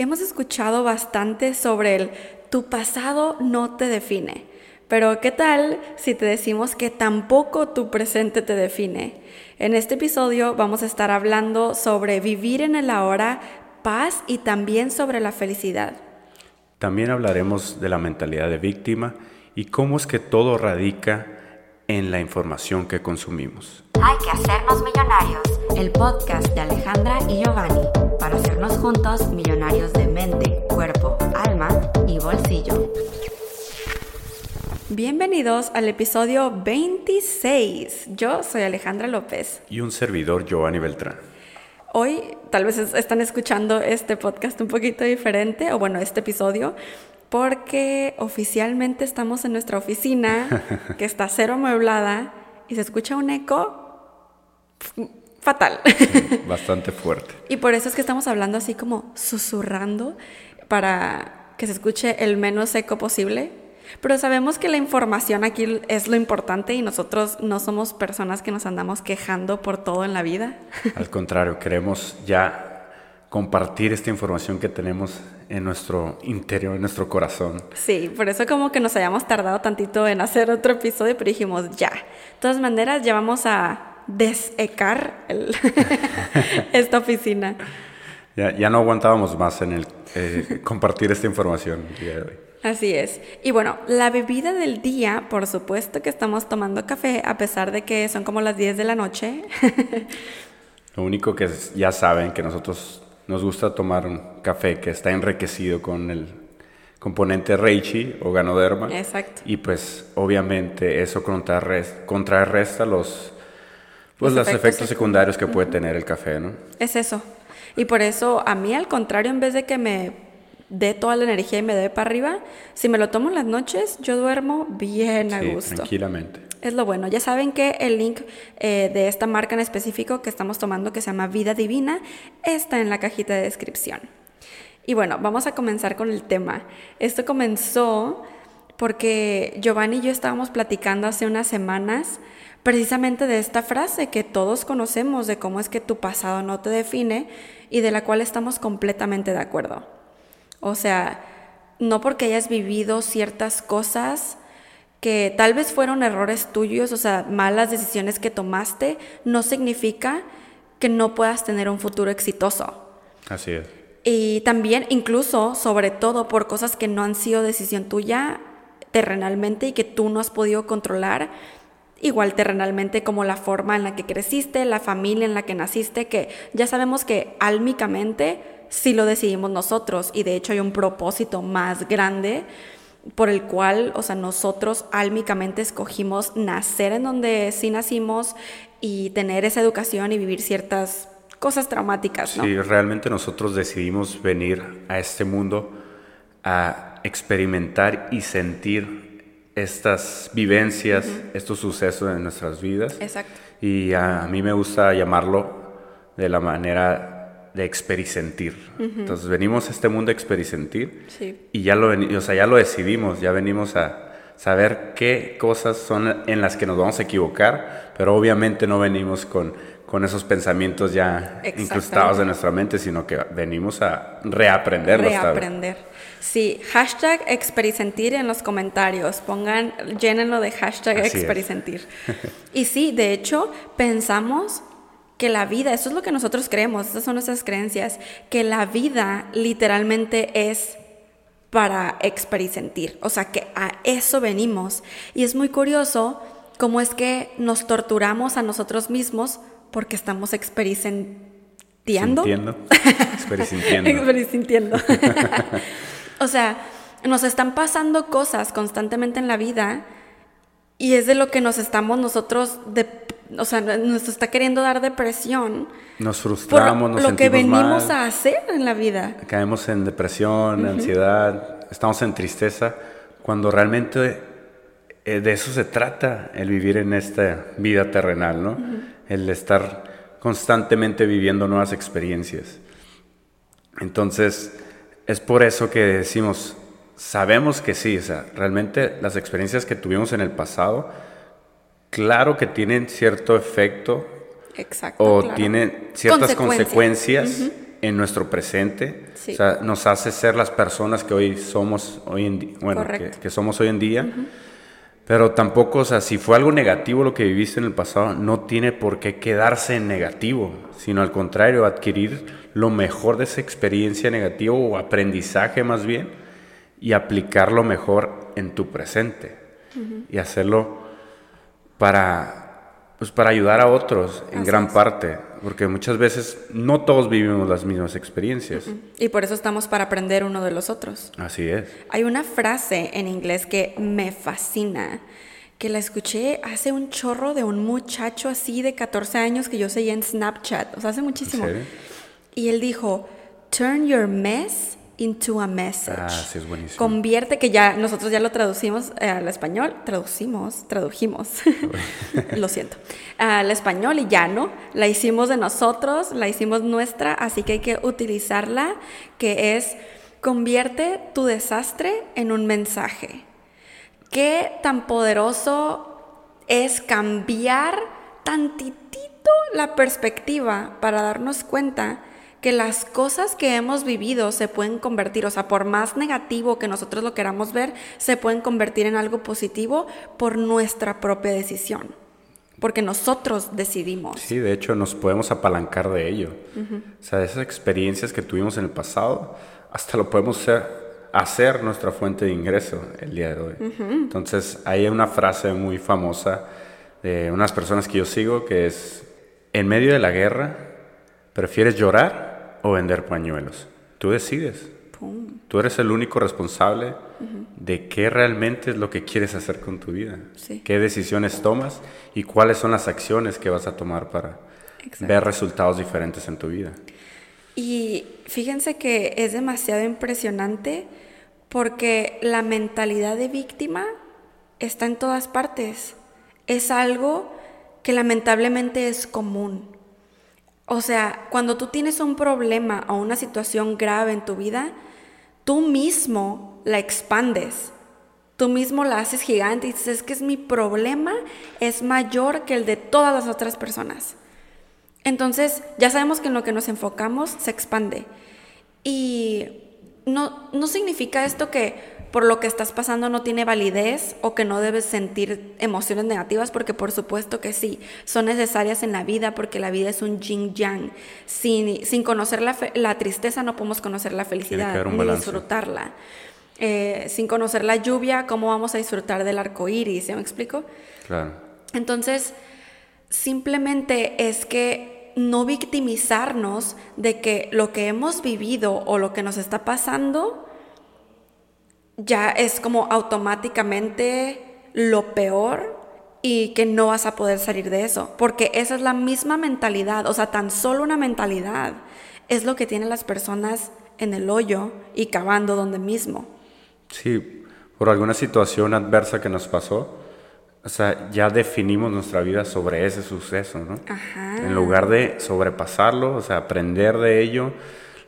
Hemos escuchado bastante sobre el tu pasado no te define, pero ¿qué tal si te decimos que tampoco tu presente te define? En este episodio vamos a estar hablando sobre vivir en el ahora, paz y también sobre la felicidad. También hablaremos de la mentalidad de víctima y cómo es que todo radica en la información que consumimos. Hay que hacernos millonarios. El podcast de Alejandra y Giovanni para hacernos juntos millonarios de mente, cuerpo, alma y bolsillo. Bienvenidos al episodio 26. Yo soy Alejandra López. Y un servidor, Giovanni Beltrán. Hoy tal vez están escuchando este podcast un poquito diferente, o bueno, este episodio, porque oficialmente estamos en nuestra oficina, que está cero amueblada, y se escucha un eco fatal. Bastante fuerte. y por eso es que estamos hablando así como susurrando para que se escuche el menos eco posible. Pero sabemos que la información aquí es lo importante y nosotros no somos personas que nos andamos quejando por todo en la vida. Al contrario, queremos ya compartir esta información que tenemos en nuestro interior, en nuestro corazón. Sí, por eso como que nos hayamos tardado tantito en hacer otro episodio, pero dijimos ya. De todas maneras, ya vamos a desecar el esta oficina. Ya, ya, no aguantábamos más en el eh, compartir esta información el día de hoy. Así es. Y bueno, la bebida del día, por supuesto que estamos tomando café, a pesar de que son como las 10 de la noche. Lo único que ya saben que nosotros nos gusta tomar un café que está enriquecido con el componente reichi o ganoderma. Exacto. Y pues obviamente eso contrarresta, los, pues, los, efectos, secundarios que puede tener el café, ¿no? Es eso. Y por eso a mí al contrario, en vez de que me dé toda la energía y me dé para arriba, si me lo tomo en las noches, yo duermo bien a gusto. Tranquilamente. Es lo bueno. Ya saben que el link eh, de esta marca en específico que estamos tomando, que se llama Vida Divina, está en la cajita de descripción. Y bueno, vamos a comenzar con el tema. Esto comenzó porque Giovanni y yo estábamos platicando hace unas semanas precisamente de esta frase que todos conocemos de cómo es que tu pasado no te define y de la cual estamos completamente de acuerdo. O sea, no porque hayas vivido ciertas cosas que tal vez fueron errores tuyos, o sea, malas decisiones que tomaste, no significa que no puedas tener un futuro exitoso. Así es. Y también, incluso, sobre todo, por cosas que no han sido decisión tuya terrenalmente y que tú no has podido controlar, igual terrenalmente como la forma en la que creciste, la familia en la que naciste, que ya sabemos que álmicamente sí lo decidimos nosotros y de hecho hay un propósito más grande por el cual, o sea, nosotros álmicamente escogimos nacer en donde sí nacimos y tener esa educación y vivir ciertas cosas traumáticas, ¿no? Sí, realmente nosotros decidimos venir a este mundo a experimentar y sentir estas vivencias, estos sucesos en nuestras vidas. Exacto. Y a mí me gusta llamarlo de la manera de experisentir. Entonces venimos a este mundo a experisentir Sí. y ya lo, o sea, ya lo decidimos, ya venimos a saber qué cosas son en las que nos vamos a equivocar, pero obviamente no venimos con, con esos pensamientos ya incrustados en nuestra mente, sino que venimos a reaprenderlos. tal. Reaprender. Sí, hashtag experisentir en los comentarios. Pongan, llénenlo de hashtag Así experisentir. y sí, de hecho, pensamos que la vida, eso es lo que nosotros creemos, esas son nuestras creencias, que la vida literalmente es para experisentir. O sea, que a eso venimos. Y es muy curioso cómo es que nos torturamos a nosotros mismos porque estamos experisintiendo. Experisintiendo. o sea, nos están pasando cosas constantemente en la vida y es de lo que nos estamos nosotros, de, o sea, nos está queriendo dar depresión Nos por frustramos, nos lo que venimos mal, a hacer en la vida. caemos en depresión, ansiedad, estamos en tristeza, cuando realmente eh, de eso se trata el vivir en esta vida terrenal, ¿no? El estar constantemente viviendo nuevas experiencias. Entonces, es por eso que decimos, sabemos que sí, o sea, realmente las experiencias que tuvimos en el pasado, claro que tienen cierto efecto Exacto. o claro. tienen ciertas Consecuencias. consecuencias en nuestro presente, Sí. o sea, nos hace ser las personas que hoy somos hoy en bueno, que, que somos hoy en día. Pero tampoco, o sea, si fue algo negativo lo que viviste en el pasado, no tiene por qué quedarse en negativo, sino al contrario, adquirir lo mejor de esa experiencia negativa o aprendizaje más bien y aplicarlo mejor en tu presente y hacerlo para, pues, para ayudar a otros en Así gran es. parte, porque muchas veces no todos vivimos las mismas experiencias. Y por eso estamos para aprender uno de los otros. Así es. Hay una frase en inglés que me fascina, que la escuché hace un chorro de un muchacho así de 14 años que yo seguía en Snapchat, o sea, hace muchísimo. serio? Y él dijo, turn your mess into a message. Ah, sí, es buenísimo. Convierte, que ya nosotros ya lo traducimos eh, al español, traducimos, tradujimos, lo siento, al español y ya no, la hicimos de nosotros, la hicimos nuestra, así que hay que utilizarla, que es, convierte tu desastre en un mensaje. ¿Qué tan poderoso es cambiar tantitito la perspectiva para darnos cuenta que las cosas que hemos vivido se pueden convertir, o sea, por más negativo que nosotros lo queramos ver, se pueden convertir en algo positivo por nuestra propia decisión, porque nosotros decidimos. Sí, de hecho nos podemos apalancar de ello. O sea, de esas experiencias que tuvimos en el pasado, hasta lo podemos hacer nuestra fuente de ingreso el día de hoy. Entonces, hay una frase muy famosa de unas personas que yo sigo que es, en medio de la guerra, ¿prefieres llorar o vender pañuelos? Tú decides. Pum. Tú eres el único responsable de qué realmente es lo que quieres hacer con tu vida. Sí. Qué decisiones tomas y cuáles son las acciones que vas a tomar para Exacto. ver resultados diferentes en tu vida. Y fíjense que es demasiado impresionante porque la mentalidad de víctima está en todas partes. Es algo que lamentablemente es común. O sea, cuando tú tienes un problema o una situación grave en tu vida, tú mismo la expandes. Tú mismo la haces gigante y dices, es que es mi problema, es mayor que el de todas las otras personas. Entonces, ya sabemos que en lo que nos enfocamos se expande. Y no, no significa esto que por lo que estás pasando no tiene validez o que no debes sentir emociones negativas, porque por supuesto que sí, son necesarias en la vida, porque la vida es un yin yang. Sin, sin conocer la, fe- la tristeza no podemos conocer la felicidad ni disfrutarla. Eh, sin conocer la lluvia, ¿cómo vamos a disfrutar del arco iris? ¿Ya me explico? Claro. Entonces, simplemente es que no victimizarnos de que lo que hemos vivido o lo que nos está pasando ya es como automáticamente lo peor y que no vas a poder salir de eso, porque esa es la misma mentalidad, o sea, tan solo una mentalidad es lo que tienen las personas en el hoyo y cavando donde mismo. Sí, por alguna situación adversa que nos pasó, o sea, ya definimos nuestra vida sobre ese suceso, ¿no? Ajá. En lugar de sobrepasarlo, o sea, aprender de ello,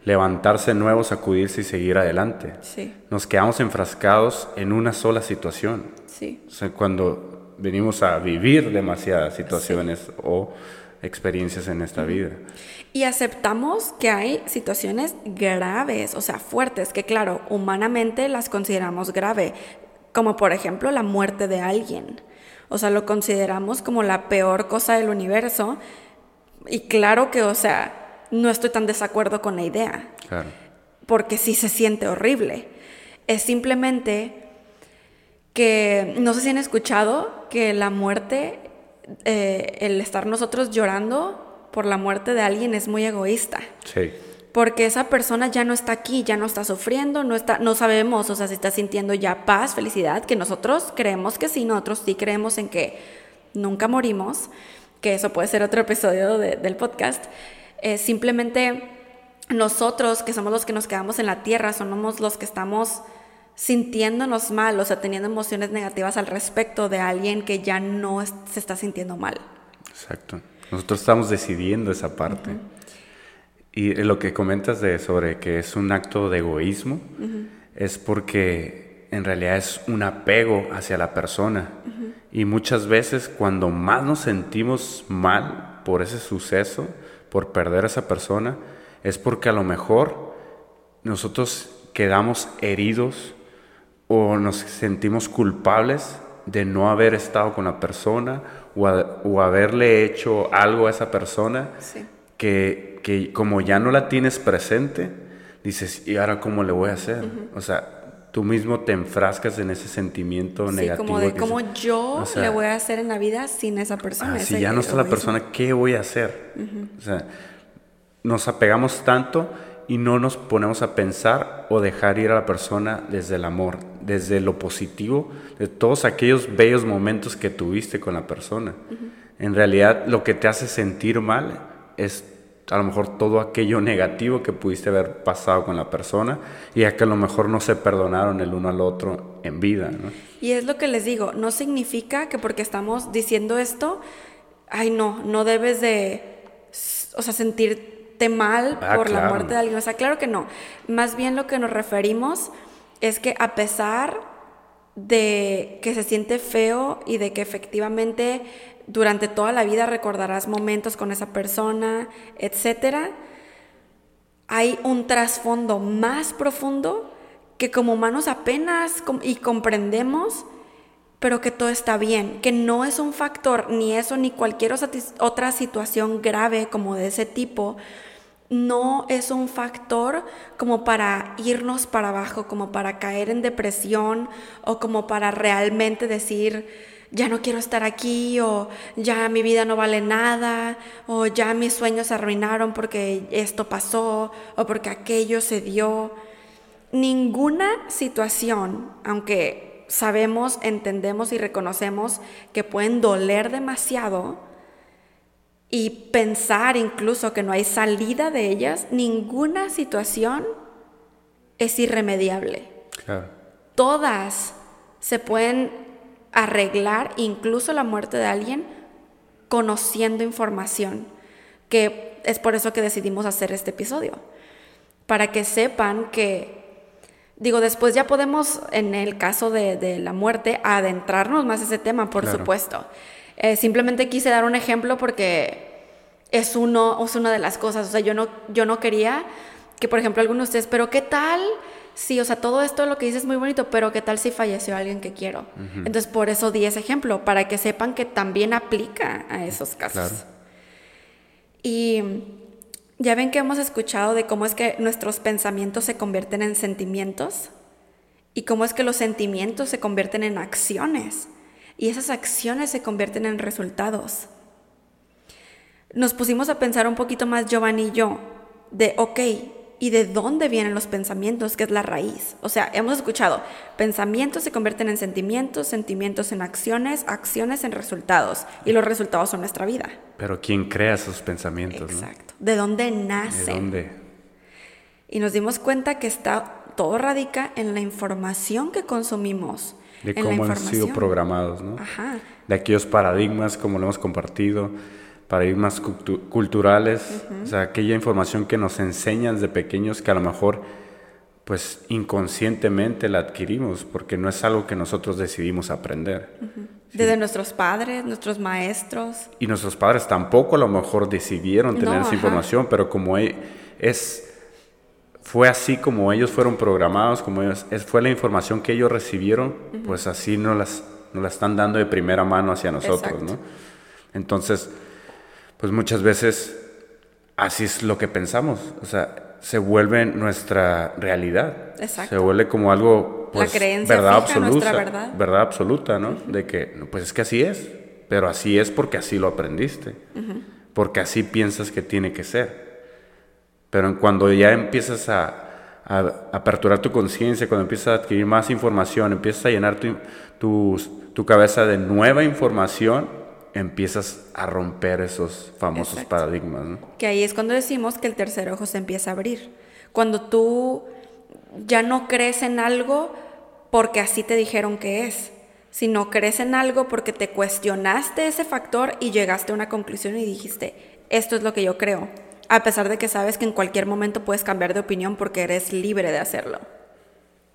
levantarse nuevo, sacudirse y seguir adelante. Sí, Nos quedamos enfrascados en una sola situación. sí. O sea, cuando venimos a vivir demasiadas situaciones o experiencias en esta vida. Y aceptamos que hay situaciones graves, o sea, fuertes, que claro, humanamente las consideramos grave, como por ejemplo la muerte de alguien. O sea, lo consideramos como la peor cosa del universo. Y claro que, o sea, no estoy tan desacuerdo con la idea, Claro. porque sí se siente horrible. Es simplemente que, no sé si han escuchado, que la muerte, eh, el estar nosotros llorando por la muerte de alguien es muy egoísta. Sí. Porque esa persona ya no está aquí, ya no está sufriendo, no, está, no sabemos, o sea, si está sintiendo ya paz, felicidad, que nosotros creemos que sí, nosotros sí creemos en que nunca morimos, que eso puede ser otro episodio de- del podcast. Eh, simplemente nosotros, que somos los que nos quedamos en la tierra, somos los que estamos sintiéndonos mal, o sea, teniendo emociones negativas al respecto de alguien que ya no es- se está sintiendo mal. Exacto. Nosotros estamos decidiendo esa parte. Y lo que comentas de sobre que es un acto de egoísmo es porque en realidad es un apego hacia la persona. Y muchas veces cuando más nos sentimos mal por ese suceso, por perder a esa persona, es porque a lo mejor nosotros quedamos heridos o nos sentimos culpables de no haber estado con la persona o, haberle hecho algo a esa persona que, que, como ya no la tienes presente, dices, ¿y ahora cómo le voy a hacer? O sea, tú mismo te enfrascas en ese sentimiento sí, negativo. Como de cómo yo le voy a hacer en la vida sin esa persona. Ah, si ya no está la persona, ¿qué voy a hacer? O sea, nos apegamos tanto y no nos ponemos a pensar o dejar ir a la persona desde el amor, desde lo positivo, de todos aquellos bellos momentos que tuviste con la persona. En realidad, lo que te hace sentir mal es a lo mejor todo aquello negativo que pudiste haber pasado con la persona y a que a lo mejor no se perdonaron el uno al otro en vida. Y es lo que les digo, no significa que porque estamos diciendo esto, ay no, no debes de, o sea, sentirte mal ah, por la muerte de alguien. O sea, claro que no. Más bien lo que nos referimos es que a pesar de que se siente feo y de que efectivamente durante toda la vida recordarás momentos con esa persona, etc. Hay un trasfondo más profundo que como humanos apenas y comprendemos, pero que todo está bien, que no es un factor, ni eso, ni cualquier otra situación grave como de ese tipo, no es un factor como para irnos para abajo, como para caer en depresión o como para realmente decir, ya no quiero estar aquí o ya mi vida no vale nada o ya mis sueños se arruinaron porque esto pasó o porque aquello se dio. Ninguna situación, aunque sabemos, entendemos y reconocemos que pueden doler demasiado y pensar incluso que no hay salida de ellas, ninguna situación es irremediable. Todas se pueden arreglar incluso la muerte de alguien conociendo información, que es por eso que decidimos hacer este episodio, para que sepan que, digo, después ya podemos, en el caso de, la muerte, adentrarnos más a ese tema, por supuesto. Eh, simplemente quise dar un ejemplo porque es, uno, es una de las cosas, o sea, yo no, yo no quería que, por ejemplo, algunos de ustedes, pero ¿qué tal? Sí, o sea, todo esto lo que dices es muy bonito, pero ¿qué tal si falleció alguien que quiero? Entonces, por eso di ese ejemplo, para que sepan que también aplica a esos casos. Y ya ven que hemos escuchado de cómo es que nuestros pensamientos se convierten en sentimientos y cómo es que los sentimientos se convierten en acciones y esas acciones se convierten en resultados. Nos pusimos a pensar un poquito más Giovanni y yo de, ok, y de dónde vienen los pensamientos, que es la raíz. O sea, hemos escuchado, pensamientos se convierten en sentimientos, sentimientos en acciones, acciones en resultados, y los resultados son nuestra vida. Pero ¿quién crea esos pensamientos? Exacto. ¿De dónde nacen? ¿De dónde? Y nos dimos cuenta que está, todo radica en la información que consumimos. De cómo han sido programados, ¿no? Ajá. De aquellos paradigmas, como lo hemos compartido paradigmas culturales, o sea, aquella información que nos enseñan desde pequeños que a lo mejor pues inconscientemente la adquirimos porque no es algo que nosotros decidimos aprender. Desde nuestros padres, nuestros maestros. Y nuestros padres tampoco a lo mejor decidieron tener esa información, pero como e, es fue así como ellos fueron programados, como ellos, fue la información que ellos recibieron, pues así nos las, nos la están dando de primera mano hacia nosotros, ¿no? Entonces, pues muchas veces así es lo que pensamos, o sea, se vuelve nuestra realidad. Exacto. Se vuelve como algo, pues, verdad absoluta, verdad. verdad. absoluta, ¿no? De que, pues es que así es, pero así es porque así lo aprendiste, porque así piensas que tiene que ser. Pero cuando ya empiezas a, aperturar tu conciencia, cuando empiezas a adquirir más información, empiezas a llenar tu, tu cabeza de nueva información, empiezas a romper esos famosos paradigmas. ¿no? Que ahí es cuando decimos que el tercer ojo se empieza a abrir. Cuando tú ya no crees en algo porque así te dijeron que es, sino crees en algo porque te cuestionaste ese factor y llegaste a una conclusión y dijiste, esto es lo que yo creo, a pesar de que sabes que en cualquier momento puedes cambiar de opinión porque eres libre de hacerlo.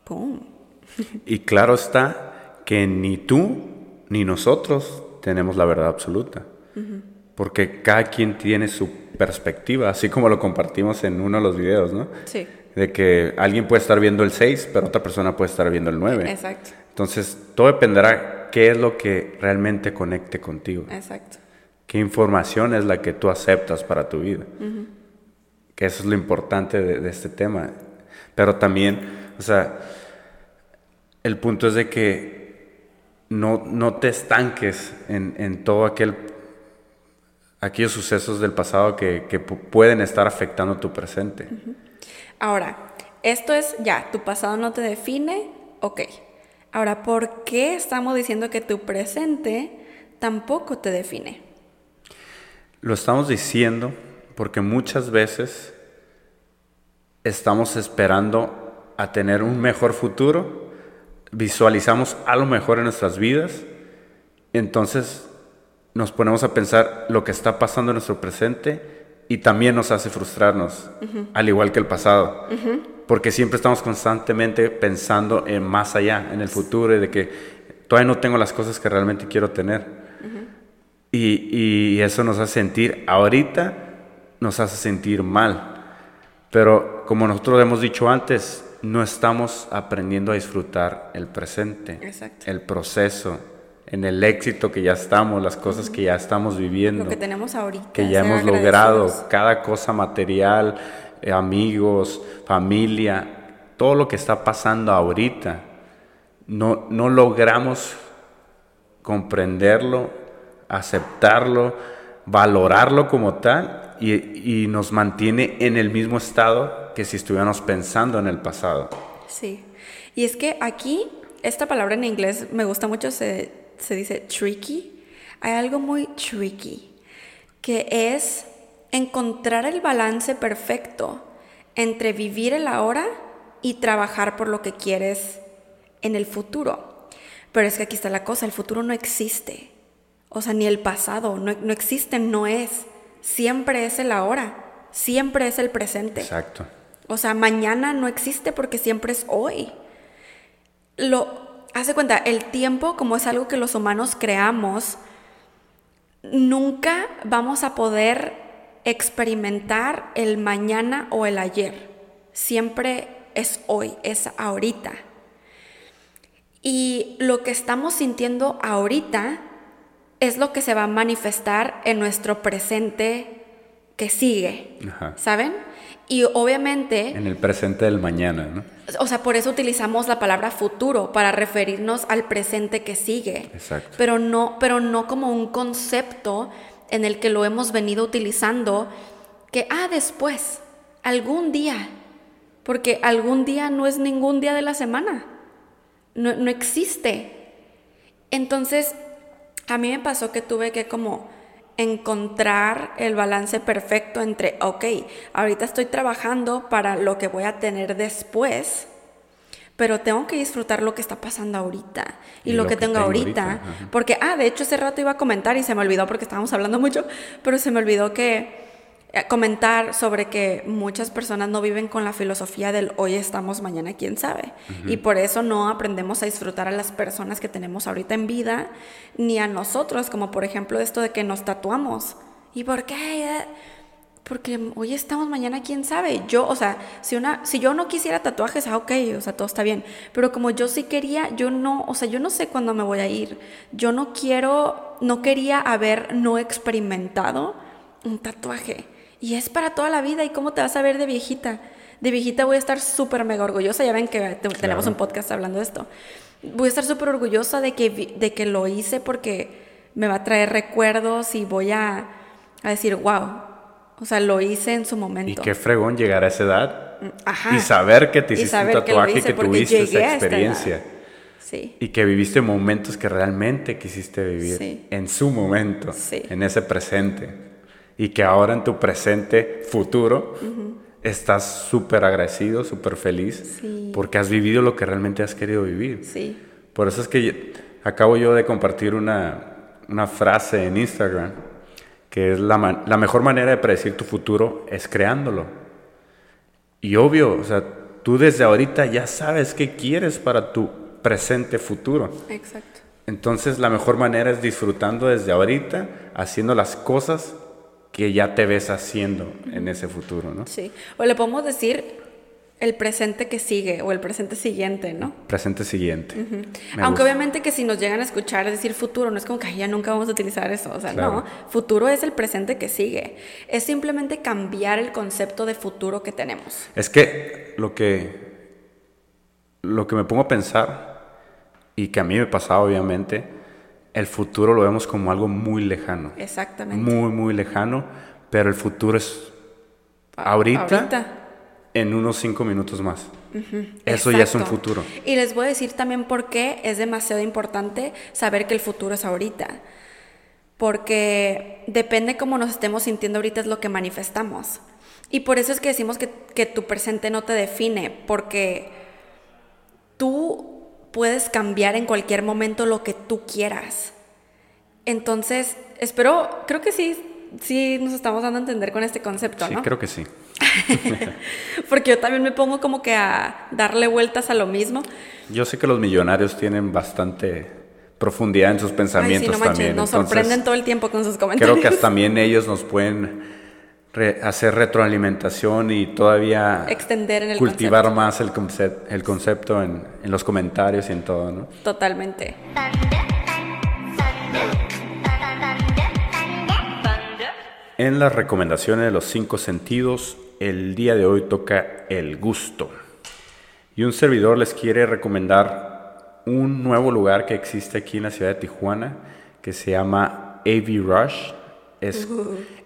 ¡Pum! Y claro está que ni tú ni nosotros tenemos la verdad absoluta. porque cada quien tiene su perspectiva, así como lo compartimos en uno de los videos, ¿no? Sí. De que alguien puede estar viendo el 6, pero otra persona puede estar viendo el 9. Exacto. Entonces, todo dependerá qué es lo que realmente conecte contigo. Exacto. Qué información es la que tú aceptas para tu vida. Que eso es lo importante de, de este tema. Pero también, o sea, el punto es de que no, no te estanques en, en todo aquel aquellos sucesos del pasado que, que pu- pueden estar afectando tu presente. Ahora, esto es ya, tu pasado no te define, ok. Ahora, ¿por qué estamos diciendo que tu presente tampoco te define? Lo estamos diciendo porque muchas veces estamos esperando a tener un mejor futuro, visualizamos algo mejor en nuestras vidas, entonces nos ponemos a pensar lo que está pasando en nuestro presente y también nos hace frustrarnos, al igual que el pasado, porque siempre estamos constantemente pensando en más allá, en el futuro y de que todavía no tengo las cosas que realmente quiero tener. Y, y eso nos hace sentir, ahorita nos hace sentir mal. Pero como nosotros hemos dicho antes, no estamos aprendiendo a disfrutar el presente, Exacto. el proceso, en el éxito que ya estamos, las cosas que ya estamos viviendo, Lo que tenemos ahorita. que ya hemos logrado, cada cosa material, eh, amigos, familia, todo lo que está pasando ahorita, no, no logramos comprenderlo, aceptarlo, valorarlo como tal y, y nos mantiene en el mismo estado que si estuviéramos pensando en el pasado. Sí. Y es que aquí, esta palabra en inglés me gusta mucho, se, se dice tricky. Hay algo muy tricky, que es encontrar el balance perfecto entre vivir el ahora y trabajar por lo que quieres en el futuro. Pero es que aquí está la cosa, el futuro no existe. O sea, ni el pasado, no, no existe, no es. Siempre es el ahora, siempre es el presente. Exacto. O sea, mañana no existe porque siempre es hoy. Lo hace cuenta, el tiempo como es algo que los humanos creamos, nunca vamos a poder experimentar el mañana o el ayer. Siempre es hoy, es ahorita. Y lo que estamos sintiendo ahorita es lo que se va a manifestar en nuestro presente que sigue. Ajá. ¿Saben? Y obviamente, En el presente del mañana, ¿no? o sea, por eso utilizamos la palabra futuro para referirnos al presente que sigue. Exacto. Pero no, pero no como un concepto en el que lo hemos venido utilizando que ah, después, algún día, porque algún día no es ningún día de la semana. No, no existe. Entonces, a mí me pasó que tuve que como encontrar el balance perfecto entre, ok, ahorita estoy trabajando para lo que voy a tener después, pero tengo que disfrutar lo que está pasando ahorita y, lo, que, tengo, ahorita. Porque, ah, de hecho ese rato iba a comentar y se me olvidó porque estábamos hablando mucho, pero se me olvidó que comentar sobre que muchas personas no viven con la filosofía del hoy estamos, mañana quién sabe. Y por eso no aprendemos a disfrutar a las personas que tenemos ahorita en vida, ni a nosotros, como por ejemplo esto de que nos tatuamos. ¿Y por qué? Eh, Porque hoy estamos, mañana quién sabe. Yo, o sea, si, una, si yo no quisiera tatuajes, ah, ok, o sea, todo está bien. Pero como yo sí quería, yo no, o sea, yo no sé cuándo me voy a ir. Yo no quiero, no quería haber no experimentado un tatuaje. Y es para toda la vida. ¿Y cómo te vas a ver de viejita? De viejita voy a estar súper mega orgullosa. Ya ven que te- tenemos un podcast hablando de esto. Voy a estar súper orgullosa de que, de que lo hice porque me va a traer recuerdos y voy a, a decir, wow. O sea, lo hice en su Y momento. qué fregón llegar a esa edad Ajá. y saber que te Y hiciste un saber que tatuaje, hice que tuviste esa experiencia. Sí. Y que viviste momentos que realmente quisiste vivir Sí. en su momento, Sí. en ese presente. Y que ahora en tu presente futuro estás súper agradecido, súper feliz, Sí. porque has vivido lo que realmente has querido vivir. Sí. Por eso es que acabo yo de compartir una, una frase en Instagram, que es la, la mejor manera de predecir tu futuro es creándolo. Y obvio, o sea, tú desde ahorita ya sabes qué quieres para tu presente futuro. Exacto. Entonces la mejor manera es disfrutando desde ahorita, haciendo las cosas que ya te ves haciendo en ese futuro, ¿no? Sí. O le podemos decir el presente que sigue o el presente siguiente, ¿no? Presente siguiente. Aunque gusta. obviamente que si nos llegan a escuchar decir futuro, no es como que "Ay, ya nunca vamos a utilizar eso. O sea, Claro. no. Futuro es el presente que sigue. Es simplemente cambiar el concepto de futuro que tenemos. Es que lo que lo que me pongo a pensar y que a mí me pasaba obviamente, el futuro lo vemos como algo muy lejano. Exactamente. Muy muy lejano, pero el futuro es ahorita, Ahorita. en unos cinco minutos más. Eso ya es un Exacto. futuro. Y les voy a decir también por qué es demasiado importante saber que el futuro es ahorita. Porque depende cómo nos estemos sintiendo ahorita es lo que manifestamos. Y por eso es que decimos que, que tu presente no te define, porque tú puedes cambiar en cualquier momento lo que tú quieras. Entonces, espero, creo que sí, sí nos estamos dando a entender con este concepto, Sí, ¿no? creo que sí. Porque yo también me pongo como que a darle vueltas a lo mismo. Yo sé que los millonarios tienen bastante profundidad en sus Ay, sí, pensamientos no manches, también. nos entonces, sorprenden todo el tiempo con sus comentarios. Creo que hasta también ellos nos pueden re- hacer retroalimentación y todavía Extender en el cultivar concepto. más el, el concepto en, en los comentarios y en todo, ¿no? Totalmente. En las recomendaciones de los cinco sentidos, el día de hoy toca el gusto. Y un servidor les quiere recomendar un nuevo lugar que existe aquí en la ciudad de Tijuana, que se llama AV Rush. Es,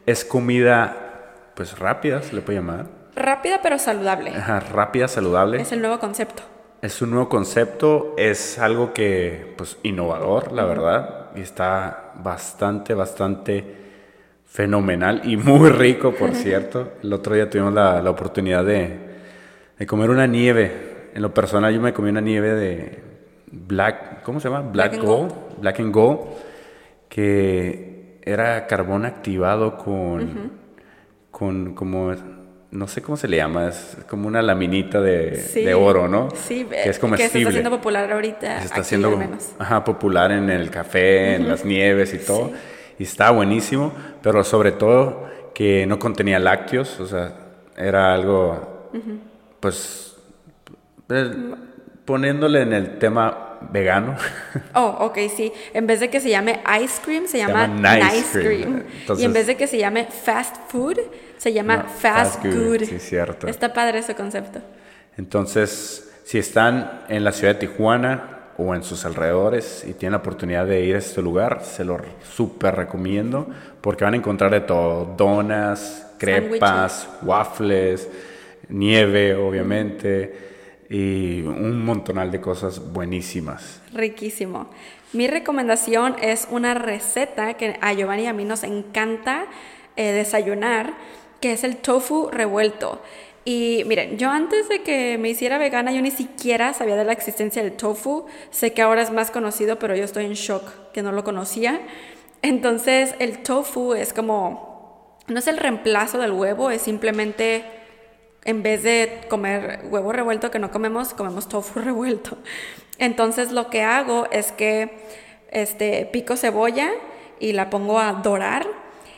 es comida, pues rápida, se le puede llamar. Rápida pero saludable. Ajá, rápida, saludable. Es el nuevo concepto. Es un nuevo concepto, es algo que, pues, innovador, la verdad, y está bastante, bastante fenomenal y muy rico, por cierto. El otro día tuvimos la, la oportunidad de, de comer una nieve. En lo personal, yo me comí una nieve de Black, ¿cómo se llama? Black, Black and Gold, Black and Gold, que era carbón activado con, con como, no sé cómo se le llama, es como una laminita de, Sí. de oro, ¿no? Sí, que es que se comestible. está haciendo popular ahorita. Se está aquí haciendo menos. ajá, popular en el café, en las nieves y todo. Y está buenísimo, pero sobre todo que no contenía lácteos, o sea, era algo, pues, eh, poniéndole en el tema vegano. Oh, ok, sí. En vez de que se llame ice cream, se llama, llama nice nice cream. cream. Entonces- y en vez de que se llame fast food, se llama No, fast, fast good, good. sí, cierto. Está padre ese concepto. Entonces, si están en la ciudad de Tijuana o en sus alrededores y tienen la oportunidad de ir a este lugar, se lo súper recomiendo porque van a encontrar de todo, donas, crepas, waffles, nieve, obviamente, y un montonal de cosas buenísimas. Riquísimo. Mi recomendación es una receta que a Giovanni y a mí nos encanta eh, desayunar, que es el tofu revuelto. Y miren, yo antes de que me hiciera vegana, yo ni siquiera sabía de la existencia del tofu. Sé que ahora es más conocido, pero yo estoy en shock que no lo conocía. Entonces, el tofu es como, no es el reemplazo del huevo, es simplemente en vez de comer huevo revuelto que no comemos, comemos tofu revuelto. Entonces lo que hago es que este, pico cebolla y la pongo a dorar.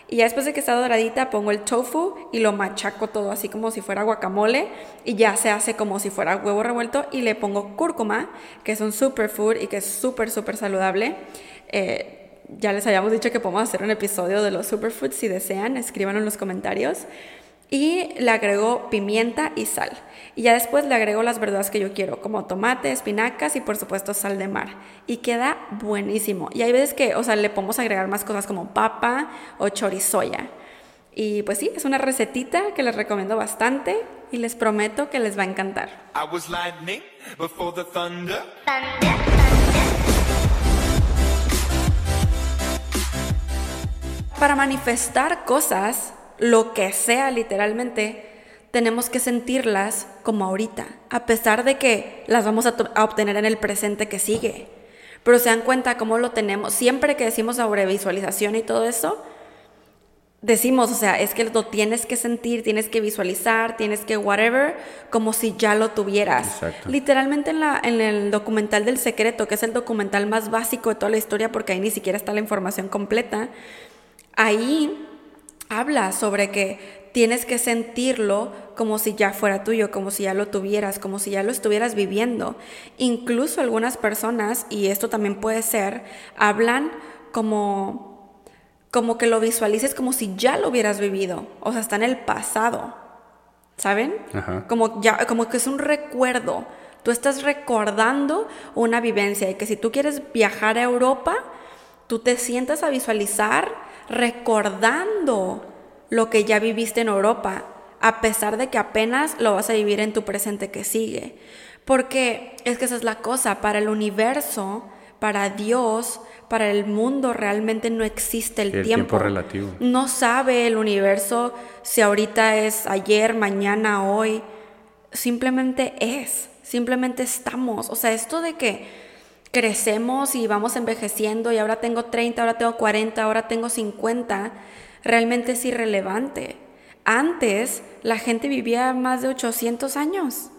Y ya después de que está doradita pongo el tofu y lo machaco todo así como si fuera guacamole y ya se hace como si fuera huevo revuelto y le pongo cúrcuma, que es un superfood y que es súper, súper saludable. Eh, ya les habíamos dicho que podemos hacer un episodio de los superfoods si desean, escríbanlo en los comentarios y le agrego pimienta y sal. Y ya después le agrego las verduras que yo quiero, como tomate, espinacas y por supuesto sal de mar. Y queda buenísimo. Y hay veces que, o sea, le podemos agregar más cosas como papa o chorizoya. Y pues sí, es una recetita que les recomiendo bastante y les prometo que les va a encantar. Para manifestar cosas, lo que sea literalmente, tenemos que sentirlas como ahorita, a pesar de que las vamos a, obtener en el presente que sigue. Pero se dan cuenta cómo lo tenemos, siempre que decimos sobre visualización y todo eso, decimos, o sea, es que lo tienes que sentir, tienes que visualizar, tienes que whatever, como si ya lo tuvieras. Exacto. Literalmente en, la, en el documental del secreto, que es el documental más básico de toda la historia, porque ahí ni siquiera está la información completa, ahí habla sobre que tienes que sentirlo como si ya fuera tuyo, como si ya lo tuvieras, como si ya lo estuvieras viviendo. Incluso algunas personas, y esto también puede ser, hablan como como que lo visualices como si ya lo hubieras vivido, o sea, está en el pasado, ¿saben? Ajá. Como, ya, como que es un recuerdo. Tú estás recordando una vivencia y que si tú quieres viajar a Europa, tú te sientas a visualizar recordando lo que ya viviste en Europa, a pesar de que apenas lo vas a vivir en tu presente que sigue. Porque es que esa es la cosa, para el universo, para Dios, para el mundo realmente no existe el, El tiempo relativo. No sabe el universo si ahorita es ayer, mañana, hoy. Simplemente es, simplemente estamos. O sea, esto de que crecemos y vamos envejeciendo y ahora tengo 30, ahora tengo 40, ahora tengo 50, realmente es irrelevante. Antes la gente vivía más de 800 años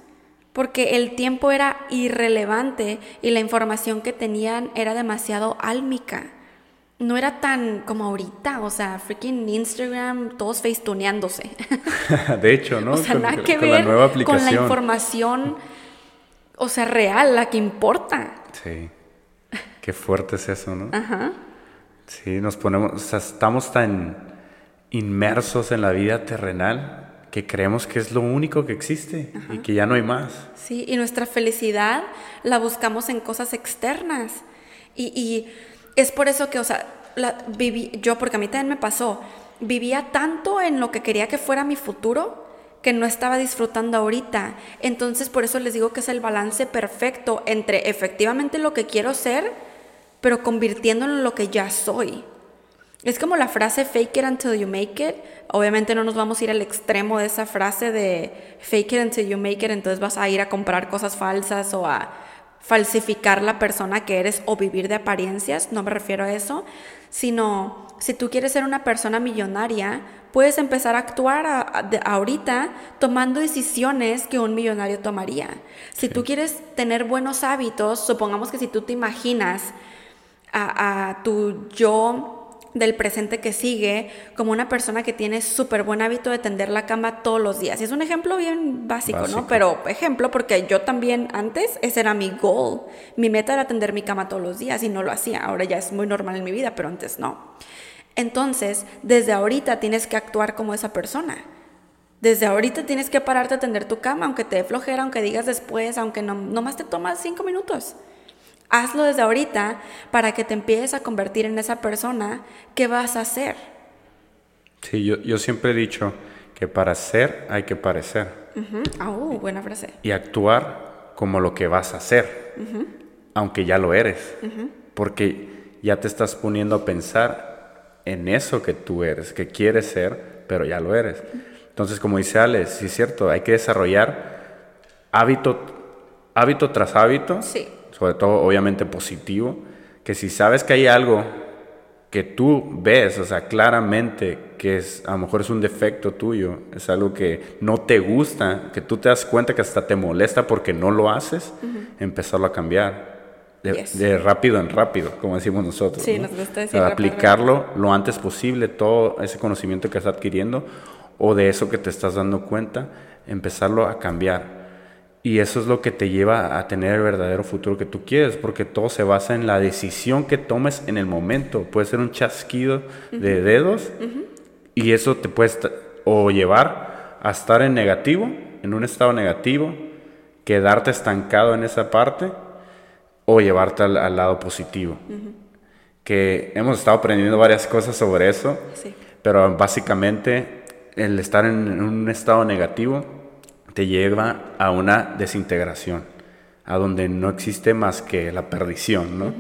porque el tiempo era irrelevante y la información que tenían era demasiado álmica. No era tan como ahorita, o sea, freaking Instagram, todos facetuneándose. de hecho, ¿no? o sea, Con- nada con que la ver nueva con la aplicación. información, o sea, real, la que importa. Sí. Qué fuerte es eso, ¿no? Sí, nos ponemos, o sea, estamos tan inmersos en la vida terrenal que creemos que es lo único que existe y que ya no hay más. Sí, y nuestra felicidad la buscamos en cosas externas. Y, y es por eso que, o sea, la, viví, yo, porque a mí también me pasó, vivía tanto en lo que quería que fuera mi futuro que no estaba disfrutando ahorita. Entonces, por eso les digo que es el balance perfecto entre efectivamente lo que quiero ser, pero convirtiéndolo en lo que ya soy. Es como la frase fake it until you make it. Obviamente no nos vamos a ir al extremo de esa frase de fake it until you make it, entonces vas a ir a comprar cosas falsas o a falsificar la persona que eres o vivir de apariencias, no me refiero a eso, sino si tú quieres ser una persona millonaria, puedes empezar a actuar a- a- de- ahorita tomando decisiones que un millonario tomaría. Si tú quieres tener buenos hábitos, supongamos que si tú te imaginas a, a tu yo del presente que sigue como una persona que tiene súper buen hábito de tender la cama todos los días. Y es un ejemplo bien básico, Básico. ¿no? Pero ejemplo, porque yo también antes, ese era mi goal. Mi meta era tender mi cama todos los días y no lo hacía. Ahora ya es muy normal en mi vida, pero antes no. Entonces, desde ahorita tienes que actuar como esa persona. Desde ahorita tienes que pararte a tender tu cama, aunque te dé flojera, aunque digas después, aunque no, nomás te tomas cinco minutos. Hazlo desde ahorita para que te empieces a convertir en esa persona que vas a ser. Sí, yo, yo siempre he dicho que para ser hay que parecer. Ah, uh, buena frase. y actuar como lo que vas a hacer, aunque ya lo eres, porque ya te estás poniendo a pensar en eso que tú eres, que quieres ser, pero ya lo eres. Entonces, como dice Alex, sí es cierto, hay que desarrollar hábito, hábito tras hábito, Sí. Sobre todo obviamente positivo, que si sabes que hay algo que tú ves, o sea, claramente que es, a lo mejor es un defecto tuyo, es algo que no te gusta, que tú te das cuenta que hasta te molesta porque no lo haces, empezarlo a cambiar. De, Yes. de rápido en rápido, como decimos nosotros. Sí, ¿no? nos gusta O sea, decir rápido en aplicarlo lo antes posible, todo ese conocimiento que estás adquiriendo o de eso que te estás dando cuenta, empezarlo a cambiar. Y eso es lo que te lleva a tener el verdadero futuro que tú quieres, porque todo se basa en la decisión que tomes en el momento. Puede ser un chasquido de dedos y eso te puede o llevar a estar en negativo, en un estado negativo, quedarte estancado en esa parte o llevarte al, al lado positivo. Que hemos estado aprendiendo varias cosas sobre eso, Sí. pero básicamente el estar en, en un estado negativo te lleva a una desintegración, a donde no existe más que la perdición, ¿no?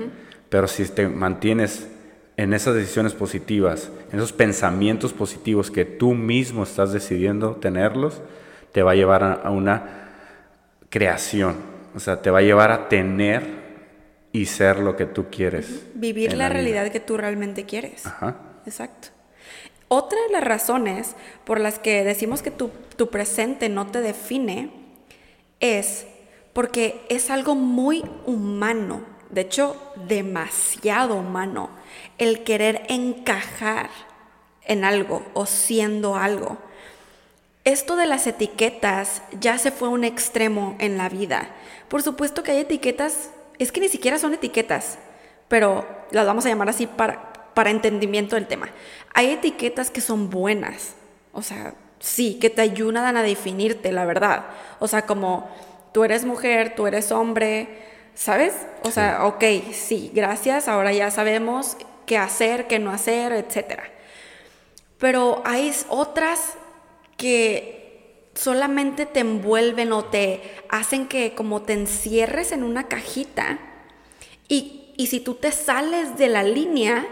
Pero si te mantienes en esas decisiones positivas, en esos pensamientos positivos que tú mismo estás decidiendo tenerlos, te va a llevar a, a una creación, o sea, te va a llevar a tener y ser lo que tú quieres. Vivir la, vida. realidad que tú realmente quieres. Ajá. Exacto. Otra de las razones por las que decimos que tu, tu presente no te define es porque es algo muy humano, de hecho demasiado humano, el querer encajar en algo o siendo algo. Esto de las etiquetas ya se fue un extremo en la vida. Por supuesto que hay etiquetas, es que ni siquiera son etiquetas, pero las vamos a llamar así para, para entendimiento del tema. Hay etiquetas que son buenas, o sea, sí, que te ayudan a definirte, la verdad. O sea, como tú eres mujer, tú eres hombre, ¿sabes? O sea, ok, sí, gracias, ahora ya sabemos qué hacer, qué no hacer, etcétera. Pero hay otras que solamente te envuelven o te hacen que como te encierres en una cajita y, y si tú te sales de la línea,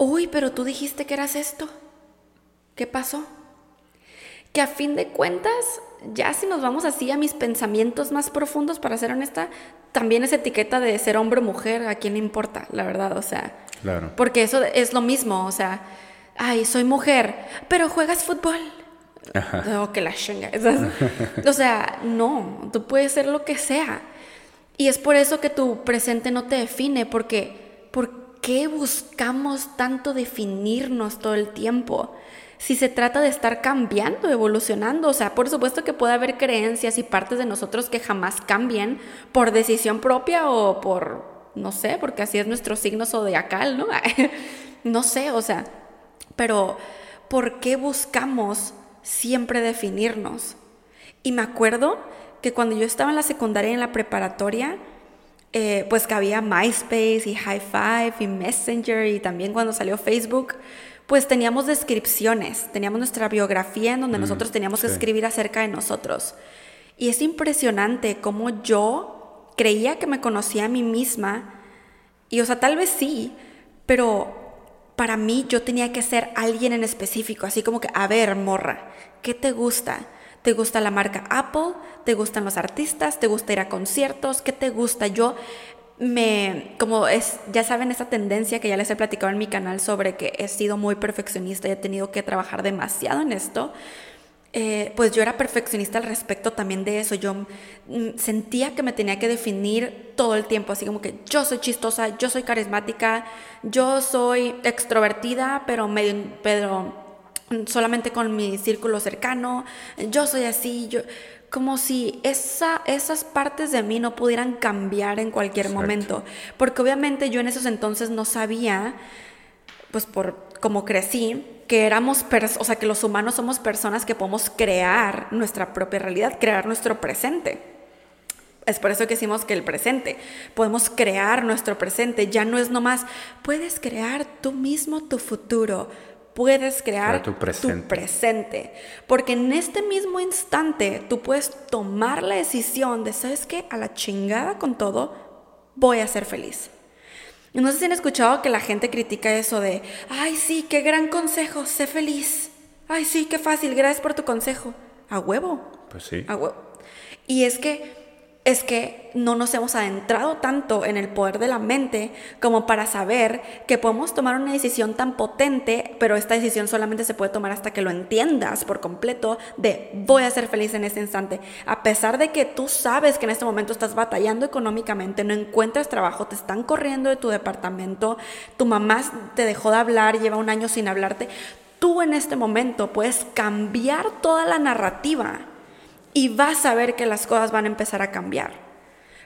uy, pero tú dijiste que eras esto. ¿Qué pasó? Que a fin de cuentas, ya si nos vamos así a mis pensamientos más profundos, para ser honesta, también esa etiqueta de ser hombre o mujer, ¿a quién le importa? La verdad, o sea. Claro. Porque eso es lo mismo, o sea, ay, soy mujer, pero juegas fútbol. No, que la chinga. O sea, no, tú puedes ser lo que sea. Y es por eso que tu presente no te define, porque ¿por qué buscamos tanto definirnos todo el tiempo? Si se trata de estar cambiando, evolucionando, o sea, por supuesto que puede haber creencias y partes de nosotros que jamás cambien por decisión propia o por, no sé, porque así es nuestro signo zodiacal, ¿no? no sé, o sea, pero ¿por qué buscamos siempre definirnos? Y me acuerdo que cuando yo estaba en la secundaria y en la preparatoria, eh, pues que había MySpace y High Five y Messenger y también cuando salió Facebook, pues teníamos descripciones, teníamos nuestra biografía en donde Mm, nosotros teníamos que escribir acerca de nosotros. Y es impresionante cómo yo creía que me conocía a mí misma, y o sea, tal vez sí, pero para mí yo tenía que ser alguien en específico, así como que, a ver, morra, ¿qué te gusta? ¿Te gusta la marca Apple? ¿Te gustan los artistas? ¿Te gusta ir a conciertos? ¿Qué te gusta? Yo me, como es, ya saben, esa tendencia que ya les he platicado en mi canal sobre que he sido muy perfeccionista y he tenido que trabajar demasiado en esto. eh, pues yo era perfeccionista al respecto también de eso. Yo mm, sentía que me tenía que definir todo el tiempo, así como que yo soy chistosa, yo soy carismática, yo soy extrovertida, pero, medio, pero solamente con mi círculo cercano, yo soy así, yo como si esa, esas partes de mí no pudieran cambiar en cualquier Exacto. momento, porque obviamente yo en esos entonces no sabía, pues por como crecí, que éramos, pers- o sea, que los humanos somos personas que podemos crear nuestra propia realidad, crear nuestro presente. Es por eso que decimos que el presente, podemos crear nuestro presente, ya no es nomás, puedes crear tú mismo tu futuro, puedes crear Crear tu presente. presente. Porque en este mismo instante tú puedes tomar la decisión de, ¿sabes qué? A la chingada con todo, voy a ser feliz. Y no sé si han escuchado que la gente critica eso de, ay sí, qué gran consejo, sé feliz. Ay sí, qué fácil, gracias por tu consejo. A huevo. Pues sí. A huevo. Y es que es que no nos hemos adentrado tanto en el poder de la mente como para saber que podemos tomar una decisión tan potente, pero esta decisión solamente se puede tomar hasta que lo entiendas por completo de voy a ser feliz en este instante. A pesar de que tú sabes que en este momento estás batallando económicamente, no encuentras trabajo, te están corriendo de tu departamento, tu mamá te dejó de hablar, lleva un año sin hablarte, tú en este momento puedes cambiar toda la narrativa y vas a ver que las cosas van a empezar a cambiar.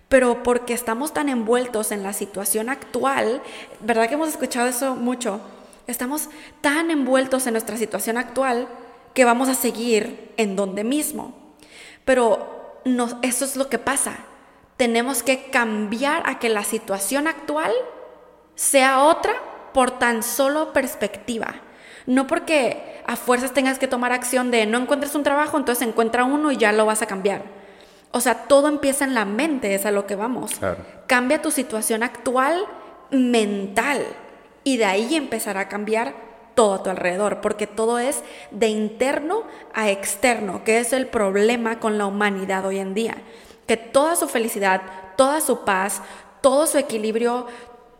Pero porque estamos tan envueltos en la situación actual, ¿verdad que hemos escuchado eso mucho? Estamos tan envueltos en nuestra situación actual que vamos a seguir en donde mismo. Pero eso es lo que pasa. Tenemos que cambiar a que la situación actual sea otra por tan solo perspectiva. No porque a fuerzas tengas que tomar acción de no encuentres un trabajo, entonces encuentra uno y ya lo vas a cambiar. O sea, todo empieza en la mente, es a lo que vamos. Claro. Cambia tu situación actual mental y de ahí empezará a cambiar todo a tu alrededor, porque todo es de interno a externo, que es el problema con la humanidad hoy en día. Que toda su felicidad, toda su paz, todo su equilibrio,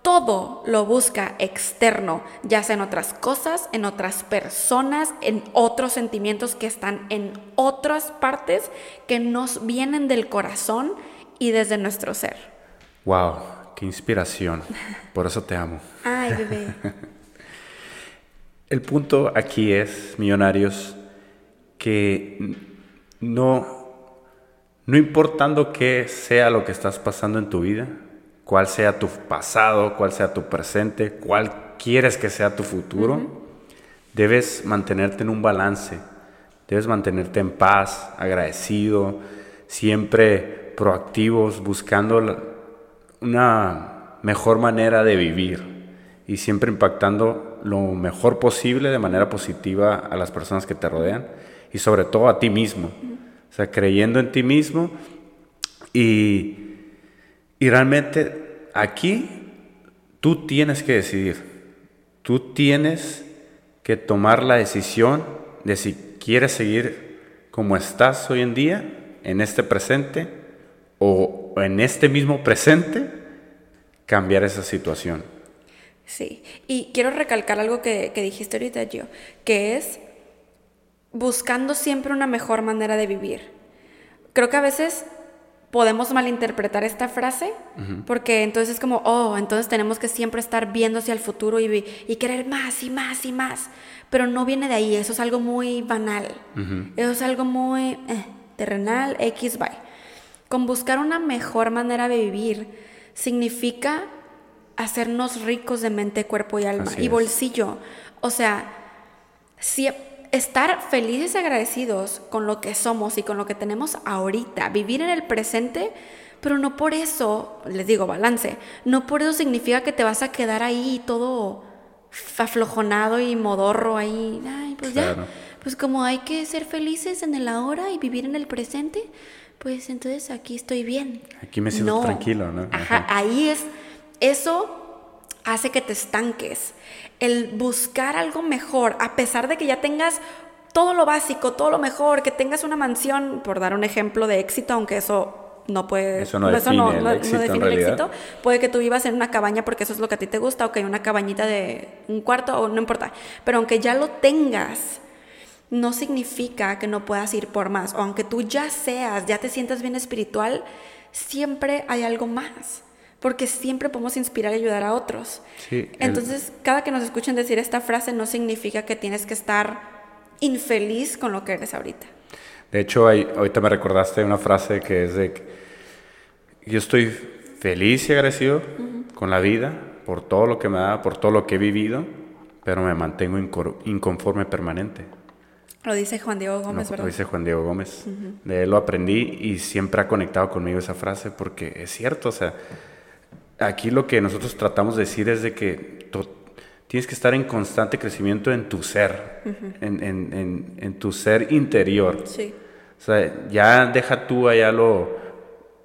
todo lo busca externo, ya sea en otras cosas, en otras personas, en otros sentimientos que están en otras partes que nos vienen del corazón y desde nuestro ser. Wow, qué inspiración. Por eso te amo. Ay, bebé. El punto aquí es, millonarios, que no, no importando qué sea lo que estás pasando en tu vida, cuál sea tu pasado, cuál sea tu presente, cuál quieres que sea tu futuro, debes mantenerte en un balance, debes mantenerte en paz, agradecido, siempre proactivos, buscando una mejor manera de vivir y siempre impactando lo mejor posible de manera positiva a las personas que te rodean y sobre todo a ti mismo. O sea, creyendo en ti mismo y y realmente aquí tú tienes que decidir, tú tienes que tomar la decisión de si quieres seguir como estás hoy en día, en este presente, o en este mismo presente, cambiar esa situación. Sí, y quiero recalcar algo que, que dijiste ahorita, yo, que es buscando siempre una mejor manera de vivir. Creo que a veces podemos malinterpretar esta frase, porque entonces es como, oh, entonces tenemos que siempre estar viendo hacia el futuro y, y, querer más y más y más, pero no viene de ahí, eso es algo muy banal, eso es algo muy eh, terrenal, X, Y. Con buscar una mejor manera de vivir significa hacernos ricos de mente, cuerpo y alma y bolsillo. O sea, si estar felices y agradecidos con lo que somos y con lo que tenemos ahorita, vivir en el presente, pero no por eso, les digo balance, no por eso significa que te vas a quedar ahí todo aflojonado y modorro ahí, ay, pues ya, pues como hay que ser felices en el ahora y vivir en el presente, pues entonces aquí estoy bien. Aquí me siento tranquilo, ¿no? Ajá, ahí es, eso hace que te estanques. El buscar algo mejor, a pesar de que ya tengas todo lo básico, todo lo mejor, que tengas una mansión, por dar un ejemplo de éxito, aunque eso no puede eso no define, el, éxito, define el éxito. Puede que tú vivas en una cabaña porque eso es lo que a ti te gusta, o que hay una cabañita de un cuarto, o no importa. Pero aunque ya lo tengas, no significa que no puedas ir por más. O aunque tú ya seas, ya te sientas bien espiritual, siempre hay algo más porque siempre podemos inspirar y ayudar a otros. Entonces, cada que nos escuchen decir esta frase no significa que tienes que estar infeliz con lo que eres ahorita. De hecho, ahorita me recordaste una frase que es de yo estoy feliz y agradecido con la vida por todo lo que me da, por todo lo que he vivido, pero me mantengo inconforme permanente. Lo dice Juan Diego Gómez, ¿verdad? Lo dice Juan Diego Gómez. De él lo aprendí y siempre ha conectado conmigo esa frase porque es cierto, o sea, aquí lo que nosotros tratamos de decir es de que tienes que estar en constante crecimiento en tu ser, en, tu ser interior. Sí. O sea, ya deja tú allá lo,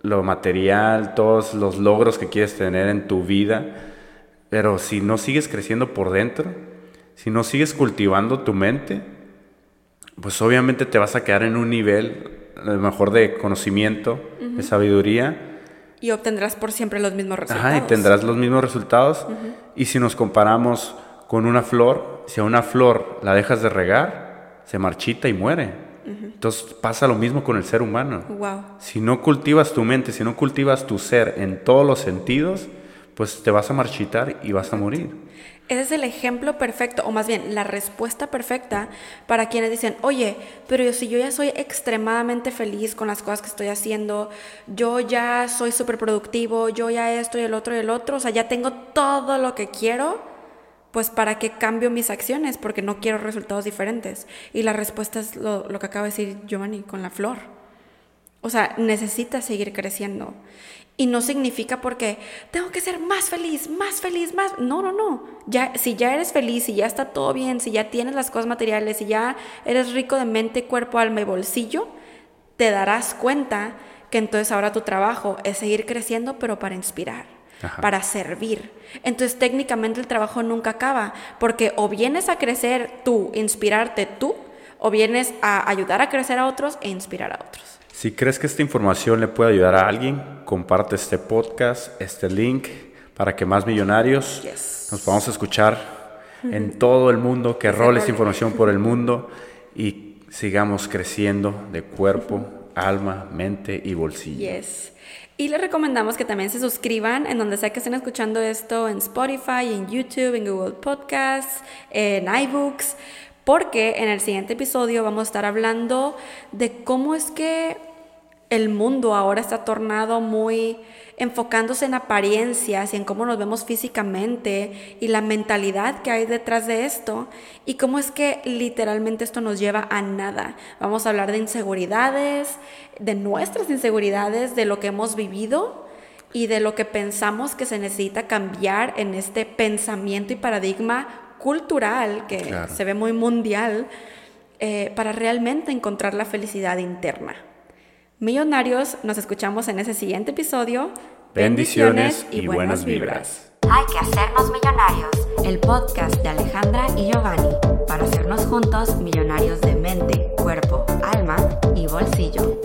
lo material, todos los logros que quieres tener en tu vida, pero si no sigues creciendo por dentro, si no sigues cultivando tu mente, pues obviamente te vas a quedar en un nivel, a lo mejor de conocimiento, de sabiduría, y obtendrás por siempre los mismos resultados. Ajá, y tendrás los mismos resultados. Y si nos comparamos con una flor, si a una flor la dejas de regar, se marchita y muere. Entonces pasa lo mismo con el ser humano. Wow. Si no cultivas tu mente, si no cultivas tu ser en todos los sentidos, pues te vas a marchitar y vas a morir. Ese es el ejemplo perfecto, o más bien la respuesta perfecta para quienes dicen, oye, pero si yo ya soy extremadamente feliz con las cosas que estoy haciendo, yo ya soy súper productivo, yo ya esto y el otro y el otro, o sea, ya tengo todo lo que quiero, pues ¿para qué cambio mis acciones? Porque no quiero resultados diferentes. Y la respuesta es lo, lo que acaba de decir Giovanni con la flor. O sea, necesitas seguir creciendo. Y no significa porque tengo que ser más feliz, más feliz, más. No, no, no. Ya, si ya eres feliz, si ya está todo bien, si ya tienes las cosas materiales, si ya eres rico de mente, cuerpo, alma y bolsillo, te darás cuenta que entonces ahora tu trabajo es seguir creciendo, pero para inspirar, para servir. Entonces técnicamente el trabajo nunca acaba, porque o vienes a crecer tú, inspirarte tú, o vienes a ayudar a crecer a otros e inspirar a otros. Si crees que esta información le puede ayudar a alguien, comparte este podcast, este link, para que más millonarios Yes. nos podamos escuchar en todo el mundo, que roles información por el mundo y sigamos creciendo de cuerpo, alma, mente y bolsillo. Yes. Y les recomendamos que también se suscriban en donde sea que estén escuchando esto, en Spotify, en YouTube, en Google Podcasts, en iBooks, porque en el siguiente episodio vamos a estar hablando de cómo es que el mundo ahora está tornado muy enfocándose en apariencias y en cómo nos vemos físicamente y la mentalidad que hay detrás de esto y cómo es que literalmente esto nos lleva a nada. Vamos a hablar de inseguridades, de nuestras inseguridades, de lo que hemos vivido y de lo que pensamos que se necesita cambiar en este pensamiento y paradigma cultural que Claro. se ve muy mundial eh, para realmente encontrar la felicidad interna. Millonarios, nos escuchamos en ese siguiente episodio. Bendiciones y buenas vibras. Hay que hacernos millonarios. El podcast de Alejandra y Giovanni para hacernos juntos millonarios de mente, cuerpo, alma y bolsillo.